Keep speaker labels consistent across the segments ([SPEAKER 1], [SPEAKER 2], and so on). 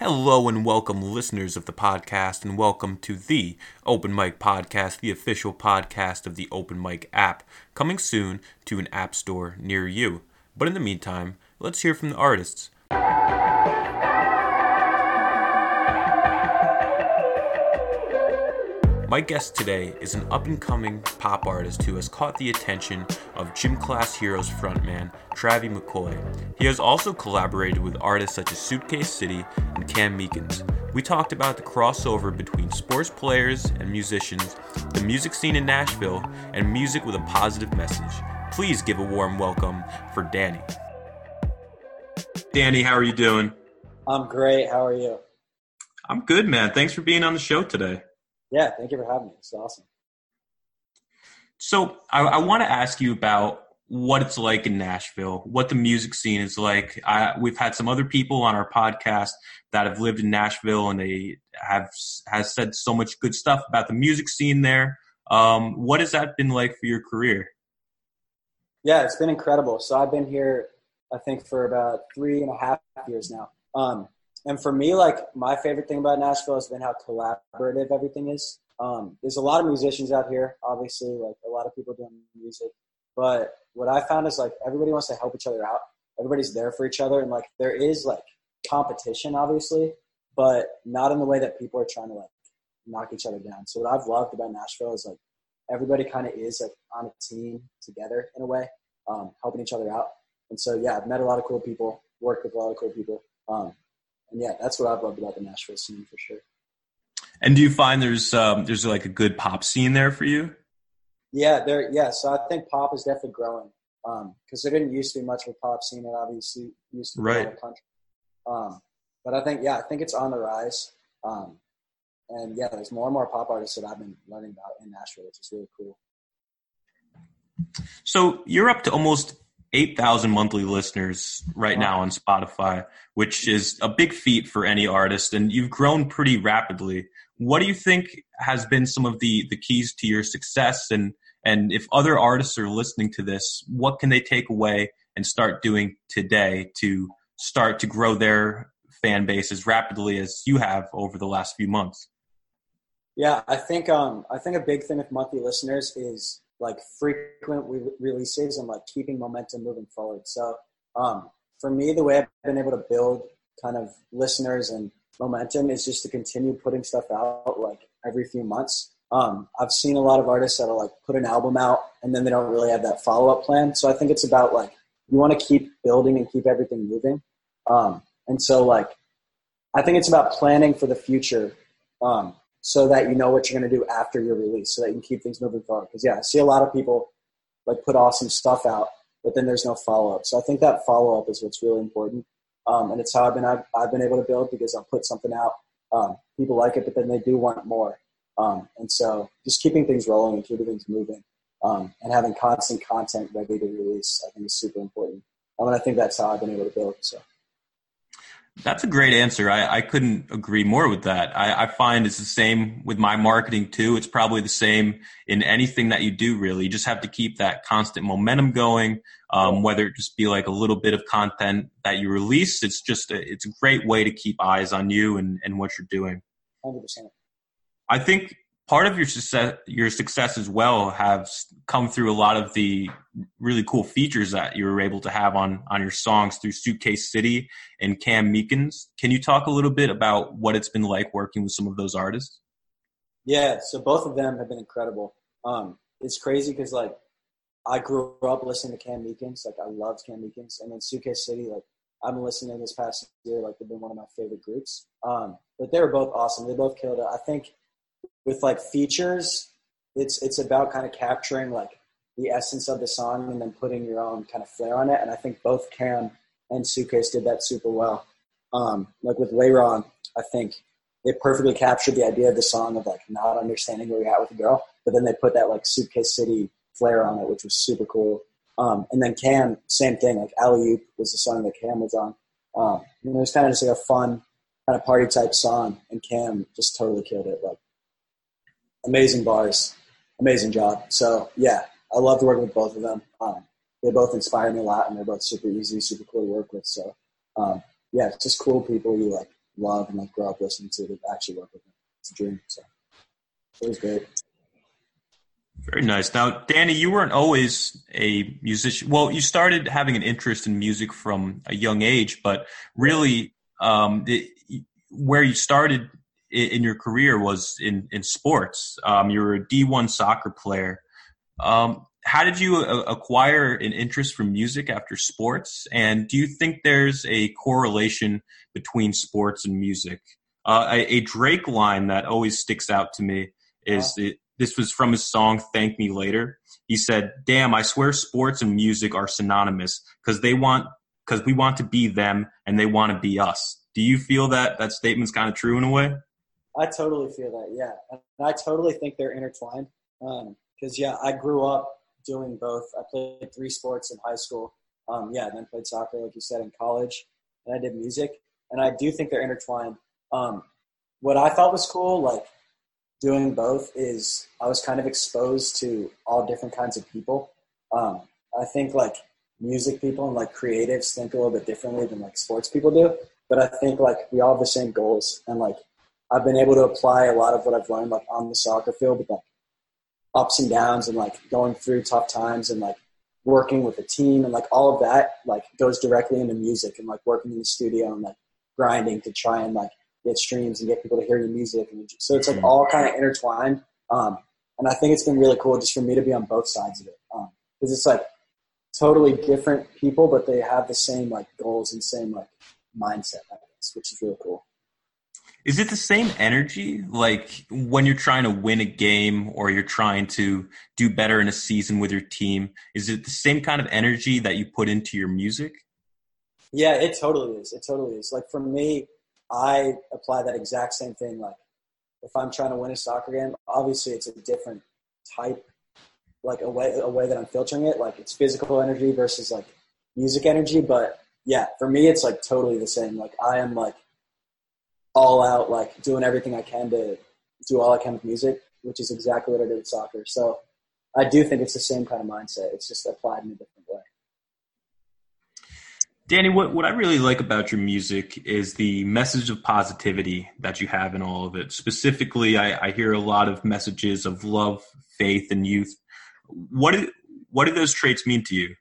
[SPEAKER 1] Hello and welcome, listeners of the podcast, and welcome to the Open Mic Podcast, the official podcast of the Open Mic app, coming soon to an app store near you. But in the meantime, let's hear from the artists. My guest today is an up and coming pop artist who has caught the attention of Gym Class Heroes frontman Travie McCoy. He has also collaborated with artists such as Xuitcasecity and Cam Meekins. We talked about the crossover between sports players and musicians, the music scene in Nashville, and music with a positive message. Please give a warm welcome for Danny. Danny, how are you doing?
[SPEAKER 2] I'm great. How are you?
[SPEAKER 1] I'm good, man. Thanks for being on the show today.
[SPEAKER 2] Yeah, thank you for having me. It's awesome.
[SPEAKER 1] So I, I want to ask you about what it's like in Nashville, what the music scene is like. I, we've had some other people on our podcast that have lived in Nashville, and they have has said so much good stuff about the music scene there. Um, what has that been like for your career?
[SPEAKER 2] Yeah, it's been incredible. So I've been here, I think, for about three and a half years now. Um, and for me, like my favorite thing about Nashville has been how collaborative everything is. Um, there's a lot of musicians out here, obviously, like a lot of people doing music. But what I found is like everybody wants to help each other out. Everybody's there for each other, and like there is like competition, obviously, but not in the way that people are trying to like knock each other down. So what I've loved about Nashville is like everybody kind of is like on a team together in a way, um, helping each other out. And so yeah, I've met a lot of cool people, worked with a lot of cool people. Um, and yeah, that's what I've loved about the Nashville scene for sure.
[SPEAKER 1] And do you find there's um, there's like a good pop scene there for you?
[SPEAKER 2] Yeah, there. Yeah, so I think pop is definitely growing because um, there didn't used to be much of a pop scene. It obviously used to be
[SPEAKER 1] right.
[SPEAKER 2] country. Um, but I think yeah, I think it's on the rise. Um, and yeah, there's more and more pop artists that I've been learning about in Nashville, which is really cool.
[SPEAKER 1] So you're up to almost 8,000 monthly listeners right now on Spotify, which is a big feat for any artist, and you've grown pretty rapidly. What do you think has been some of the, the keys to your success? And, and if other artists are listening to this, what can they take away and start doing today to start to grow their fan base as rapidly as you have over the last few months?
[SPEAKER 2] Yeah, I think um, I think a big thing with monthly listeners is like frequent re- releases and like keeping momentum moving forward. So um, for me, the way I've been able to build kind of listeners and momentum is just to continue putting stuff out like every few months. Um, I've seen a lot of artists that are like put an album out and then they don't really have that follow up plan. So I think it's about like you want to keep building and keep everything moving. Um, and so like I think it's about planning for the future um, so that you know what you're going to do after your release so that you can keep things moving forward. Because, yeah, I see a lot of people like put awesome stuff out, but then there's no follow up. So I think that follow up is what's really important. Um, and it's how I've been, I've, I've, been able to build because I'll put something out. Um, people like it, but then they do want more. Um, and so just keeping things rolling and keeping things moving um, and having constant content ready to release, I think is super important. and I think that's how I've been able to build. So.
[SPEAKER 1] That's a great answer. I, I couldn't agree more with that. I, I, find it's the same with my marketing too. It's probably the same in anything that you do, really. You just have to keep that constant momentum going, um, whether it just be like a little bit of content that you release. It's just, a, it's a great way to keep eyes on you and, and what you're doing.
[SPEAKER 2] 100%.
[SPEAKER 1] I think part of your success, your success as well, has come through a lot of the really cool features that you were able to have on on your songs through Xuitcasecity and Cam Meekins. Can you talk a little bit about what it's been like working with some of those artists?
[SPEAKER 2] Yeah, so both of them have been incredible. Um, it's crazy because like I grew up listening to Cam Meekins, like I loved Cam Meekins, and then Xuitcasecity, like I've been listening this past year, like they've been one of my favorite groups. Um, but they were both awesome. They both killed it. I think with like features, it's it's about kind of capturing like the essence of the song and then putting your own kind of flair on it. And I think both Cam and Suitcase did that super well. Um, like with Layron, I think they perfectly captured the idea of the song of like not understanding where you're at with a girl, but then they put that like Xuitcasecity flair on it, which was super cool. Um, and then Cam, same thing. Like Alley Oop was the song that Cam was on. Um, and it was kind of just like a fun kind of party type song, and Cam just totally killed it. Like amazing bars, amazing job. So yeah, I love to work with both of them. Um, they both inspire me a lot, and they're both super easy, super cool to work with. So um, yeah, it's just cool people you like love and like grow up listening to to actually work with them. It's a dream. So it was great.
[SPEAKER 1] Very nice. Now, Danny, you weren't always a musician. Well, you started having an interest in music from a young age, but really, um, it, where you started in your career was in in sports. Um, you were a D one soccer player. Um, how did you uh, acquire an interest from music after sports? And do you think there's a correlation between sports and music? Uh, a, a, Drake line that always sticks out to me is it, this was from his song "Thank Me Later." He said, "Damn, I swear sports and music are synonymous because they want because we want to be them and they want to be us." Do you feel that that statement's kind of true in a way?
[SPEAKER 2] I totally feel that, yeah. And I totally think they're intertwined. Because, um, yeah, I grew up doing both. I played three sports in high school. Um, yeah, then played soccer, like you said, in college. And I did music. And I do think they're intertwined. Um, what I thought was cool, like doing both, is I was kind of exposed to all different kinds of people. Um, I think like music people and like creatives think a little bit differently than like sports people do. But I think like we all have the same goals and like I've been able to apply a lot of what I've learned like on the soccer field with like ups and downs and like going through tough times and like working with a team and like all of that like goes directly into music and like working in the studio and like grinding to try and like get streams and get people to hear your music and so it's like all kind of intertwined um, and I think it's been really cool just for me to be on both sides of it because um, it's like totally different people but they have the same like goals and same like mindset I guess, which is really cool.
[SPEAKER 1] Is it the same energy like when you're trying to win a game or you're trying to do better in a season with your team? Is it the same kind of energy that you put into your music?
[SPEAKER 2] Yeah, it totally is. It totally is. Like for me, I apply that exact same thing. Like if I'm trying to win a soccer game, obviously it's a different type, like a way a way that I'm filtering it. Like it's physical energy versus like music energy. But yeah, for me, it's like totally the same. Like I am like all out, like doing everything I can to do all I can with music, which is exactly what I did with soccer. So I do think it's the same kind of mindset. It's just applied in a different way.
[SPEAKER 1] Danny, what, what I really like about your music is the message of positivity that you have in all of it. Specifically, I, I hear a lot of messages of love, faith, and youth. What do, what do those traits mean to you?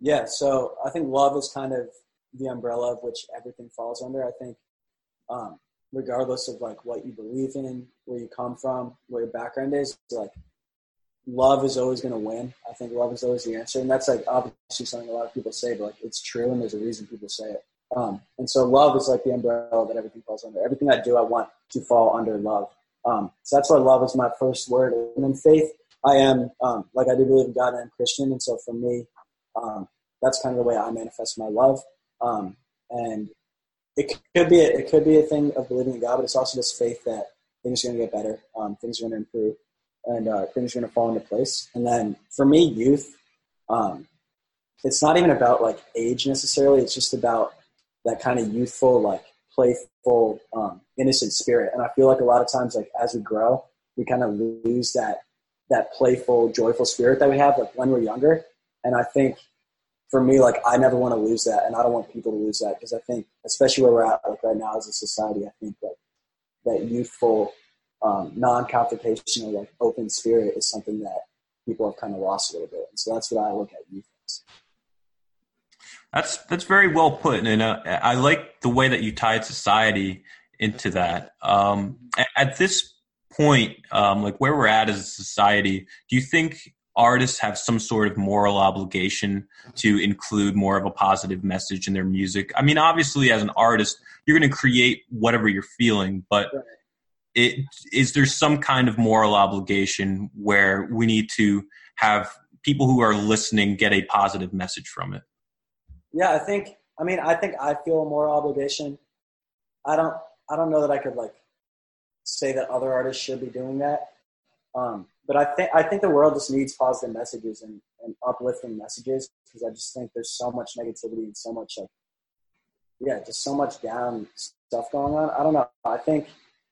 [SPEAKER 2] Yeah, so I think love is kind of the umbrella of which everything falls under. I think um, regardless of like what you believe in, where you come from, where your background is, like love is always going to win. I think love is always the answer, and that's like obviously something a lot of people say, but like it's true, and there's a reason people say it. Um, and so love is like the umbrella that everything falls under. Everything I do, I want to fall under love. Um, so that's why love is my first word. And then faith, I am um, like I do believe in God and I'm Christian, and so for me, um, that's kind of the way I manifest my love. Um, and it could be a, it could be a thing of believing in God, but it's also this faith that things are going to get better, um, things are going to improve, and uh, things are going to fall into place. And then for me, youth, um, it's not even about like age necessarily. It's just about that kind of youthful, like playful, um, innocent spirit. And I feel like a lot of times, like as we grow, we kind of lose that that playful, joyful spirit that we have, like when we're younger. And I think for me, like I never want to lose that, and I don't want people to lose that because I think, especially where we're at, like right now as a society, I think that that youthful, um, non-confrontational, like open spirit is something that people have kind of lost a little bit, and so that's what I look at youth as.
[SPEAKER 1] That's that's very well put, and uh, I like the way that you tied society into that. Um, at, this point, um, like where we're at as a society, do you think artists have some sort of moral obligation to include more of a positive message in their music. I mean, obviously, as an artist, you're going to create whatever you're feeling, but it, is there some kind of moral obligation where we need to have people who are listening get a positive message from it?
[SPEAKER 2] Yeah, I think. I mean, I think I feel a moral obligation. I don't. I don't know that I could like say that other artists should be doing that. Um, but I think I think the world just needs positive messages and, and uplifting messages because I just think there's so much negativity and so much like yeah, just so much down stuff going on. I don't know. I think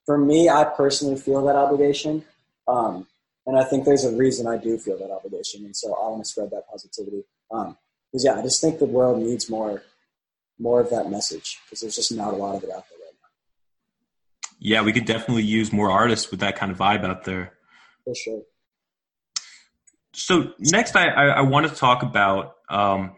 [SPEAKER 2] for me, I personally feel that obligation, um, and I think there's a reason I do feel that obligation, and so I want to spread that positivity. Um, because yeah, I just think the world needs more more of that message because there's just not a lot of it out there right now.
[SPEAKER 1] Yeah, we could definitely use more artists with that kind of vibe out there.
[SPEAKER 2] For sure.
[SPEAKER 1] So next, I, I, I want to talk about um,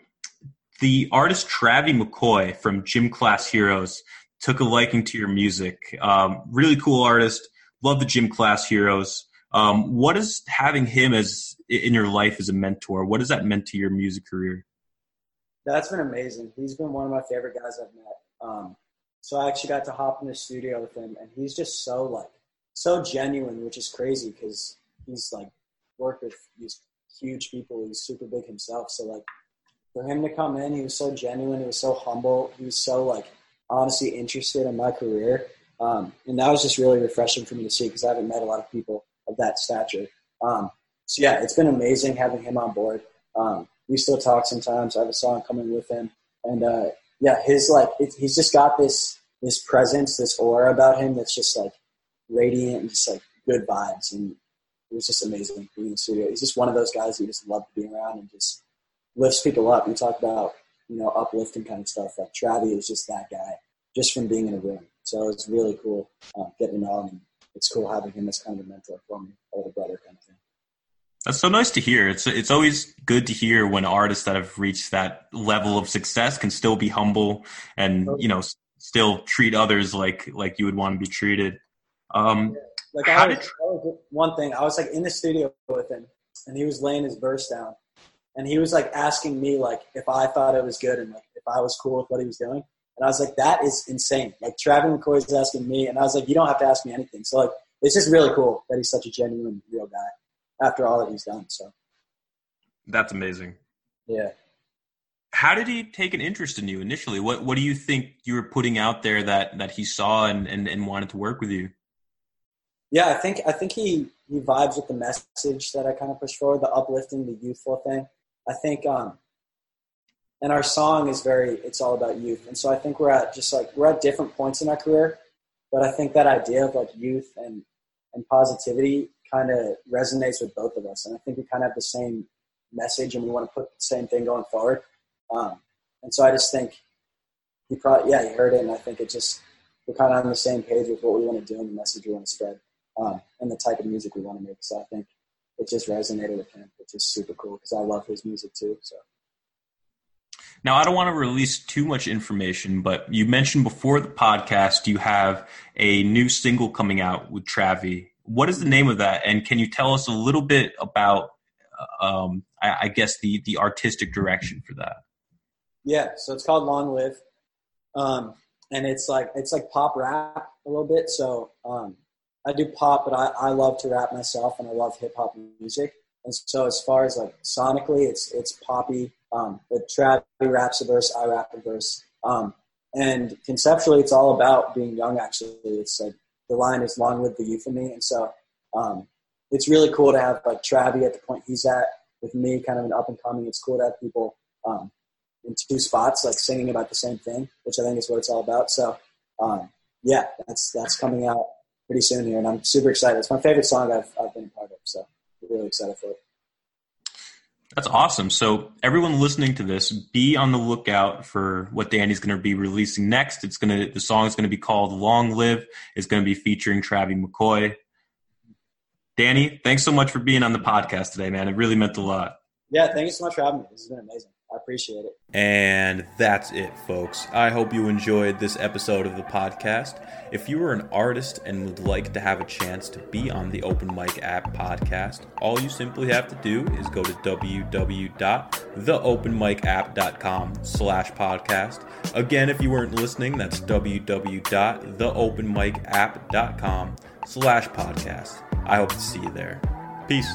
[SPEAKER 1] the artist Travie McCoy from Gym Class Heroes. Took a liking to your music. Um, really cool artist. Love the Gym Class Heroes. Um, what is having him as in your life as a mentor? What has that meant to your music career?
[SPEAKER 2] That's been amazing. He's been one of my favorite guys I've met. Um, so I actually got to hop in the studio with him, and he's just so like so genuine, which is crazy because he's like worked with these huge people. He's super big himself. So like for him to come in, he was so genuine. He was so humble. He was so like honestly interested in my career, um, and that was just really refreshing for me to see because I haven't met a lot of people of that stature. Um, so yeah, it's been amazing having him on board. Um, we still talk sometimes. I have a song coming with him, and uh, yeah, his like it, he's just got this this presence, this aura about him that's just like radiant and just like good vibes. And it was just amazing being in the studio. He's just one of those guys you just love to be around and just lifts people up. We talk about you know uplifting kind of stuff. Like Travie is just that guy, just from being in a room. So it's really cool uh, getting to know him. It's cool having him as kind of a mentor for me, older brother kind of thing.
[SPEAKER 1] That's so nice to hear. It's it's always good to hear when artists that have reached that level of success can still be humble and you know still treat others like like you would want to be treated. Um,
[SPEAKER 2] like I was, did... I was, one thing, I was like in the studio with him, and he was laying his verse down, and he was like asking me like if I thought it was good and like if I was cool with what he was doing, and I was like that is insane. Like Travie McCoy is asking me, and I was like you don't have to ask me anything. So like it's just really cool that he's such a genuine, real guy after all that he's done. So
[SPEAKER 1] that's amazing.
[SPEAKER 2] Yeah.
[SPEAKER 1] How did he take an interest in you initially? What What do you think you were putting out there that that he saw and and, and wanted to work with you?
[SPEAKER 2] Yeah, I think I think he he vibes with the message that I kind of push forward, the uplifting, the youthful thing. I think um and our song is very it's all about youth. And so I think we're at just like we're at different points in our career, but I think that idea of like youth and and positivity kind of resonates with both of us. And I think we kind of have the same message and we want to put the same thing going forward. Um, and so I just think he probably, yeah, he heard it. And I think it just, we're kind of on the same page with what we want to do and the message we want to spread um, and the type of music we want to make. So I think it just resonated with him, which is super cool because I love his music too. So.
[SPEAKER 1] Now, I don't want to release too much information, but you mentioned before the podcast you have a new single coming out with Travie what is the name of that? And can you tell us a little bit about, um, I, I, guess, the the artistic direction for that?
[SPEAKER 2] Yeah, so it's called Long Live, um, and it's like it's like pop rap a little bit. So um, I do pop, but I, I love to rap myself, and I love hip hop music. And so as far as like sonically, it's it's poppy. Um, but Travie raps a verse, I rap a verse. Um, and conceptually, it's all about being young. Actually, it's like the line is long live the euphony. And so um, it's really cool to have like Travie at the point he's at with me, kind of an up and coming. It's cool to have people um, in two spots, like singing about the same thing, which I think is what it's all about. So um, yeah, that's that's coming out pretty soon here, and I'm super excited. It's my favorite song I've I've been a part of, so really excited for it.
[SPEAKER 1] That's awesome. So everyone listening to this, be on the lookout for what Danny's going to be releasing next. It's going to the song is going to be called "Long Live." It's going to be featuring Travie McCoy. Danny, thanks so much for being on the podcast today, man. It really meant a lot.
[SPEAKER 2] Yeah, thank you so much for having me. This has been amazing. I appreciate it.
[SPEAKER 1] And that's it, folks. I hope you enjoyed this episode of the podcast. If you are an artist and would like to have a chance to be on the Open Mic App podcast, all you simply have to do is go to www.theopenmicapp.com slash podcast. Again, if you weren't listening, that's www.theopenmicapp.com slash podcast. I hope to see you there. Peace.